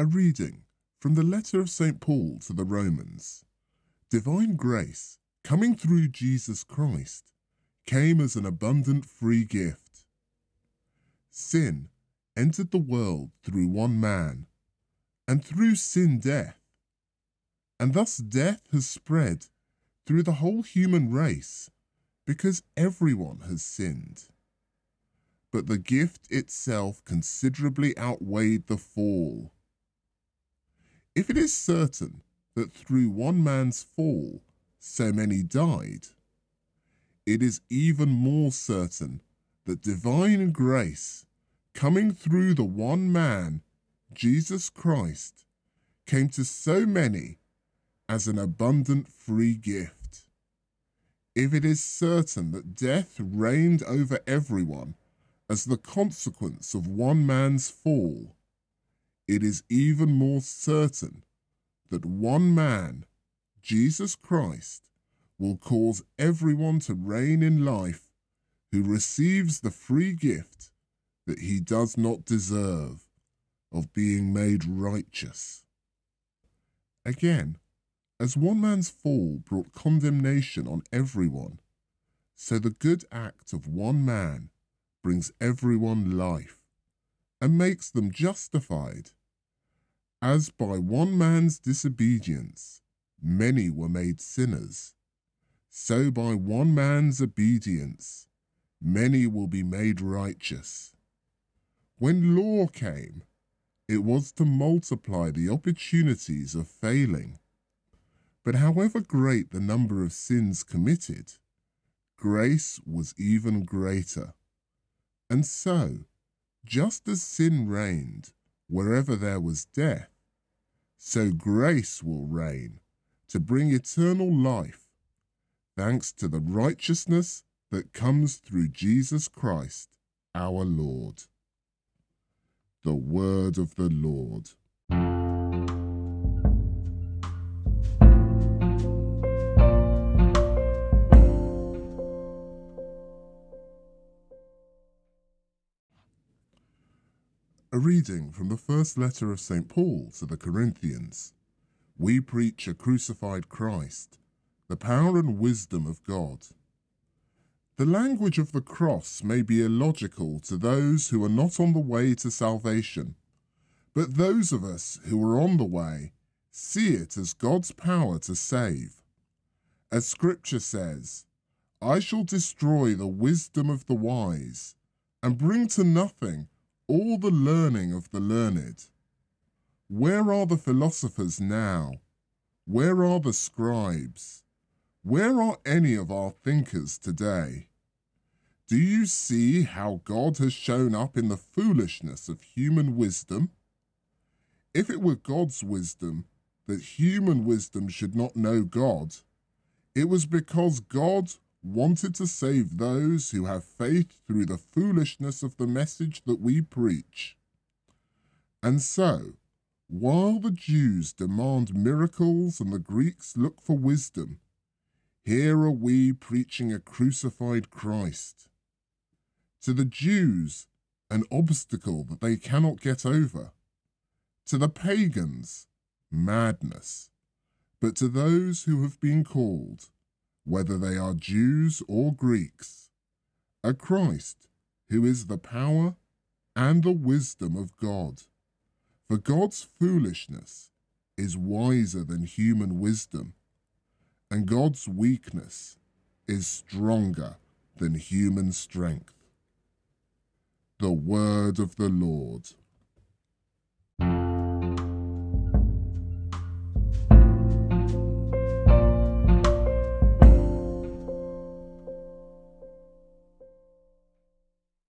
A reading from the letter of St. Paul to the Romans. Divine grace, coming through Jesus Christ, came as an abundant free gift. Sin entered the world through one man, and through sin death. And thus death has spread through the whole human race because everyone has sinned. But the gift itself considerably outweighed the fall. If it is certain that through one man's fall so many died, it is even more certain that divine grace, coming through the one man, Jesus Christ, came to so many as an abundant free gift. If it is certain that death reigned over everyone as the consequence of one man's fall, it is even more certain that one man, Jesus Christ, will cause everyone to reign in life who receives the free gift that he does not deserve of being made righteous. Again, as one man's fall brought condemnation on everyone, so the good act of one man brings everyone life and makes them justified. As by one man's disobedience many were made sinners, so by one man's obedience many will be made righteous. When law came, it was to multiply the opportunities of failing but however great the number of sins committed, grace was even greater. And so, just as sin reigned wherever there was death, so grace will reign to bring eternal life, thanks to the righteousness that comes through Jesus Christ our Lord. The Word of the Lord. Reading from the first letter of St. Paul to the Corinthians. We preach a crucified Christ, the power and wisdom of God. The language of the cross may be illogical to those who are not on the way to salvation, but those of us who are on the way see it as God's power to save. As Scripture says, I shall destroy the wisdom of the wise and bring to nothing all the learning of the learned. Where are the philosophers now? Where are the scribes? Where are any of our thinkers today? Do you see how God has shown up in the foolishness of human wisdom? If it were God's wisdom that human wisdom should not know God, it was because God wanted to save those who have faith through the foolishness of the message that we preach. And so, while the Jews demand miracles and the Greeks look for wisdom, here are we preaching a crucified Christ. To the Jews, an obstacle that they cannot get over. To the pagans, madness. But to those who have been called, whether they are Jews or Greeks, a Christ who is the power and the wisdom of God. For God's foolishness is wiser than human wisdom, and God's weakness is stronger than human strength. The Word of the Lord.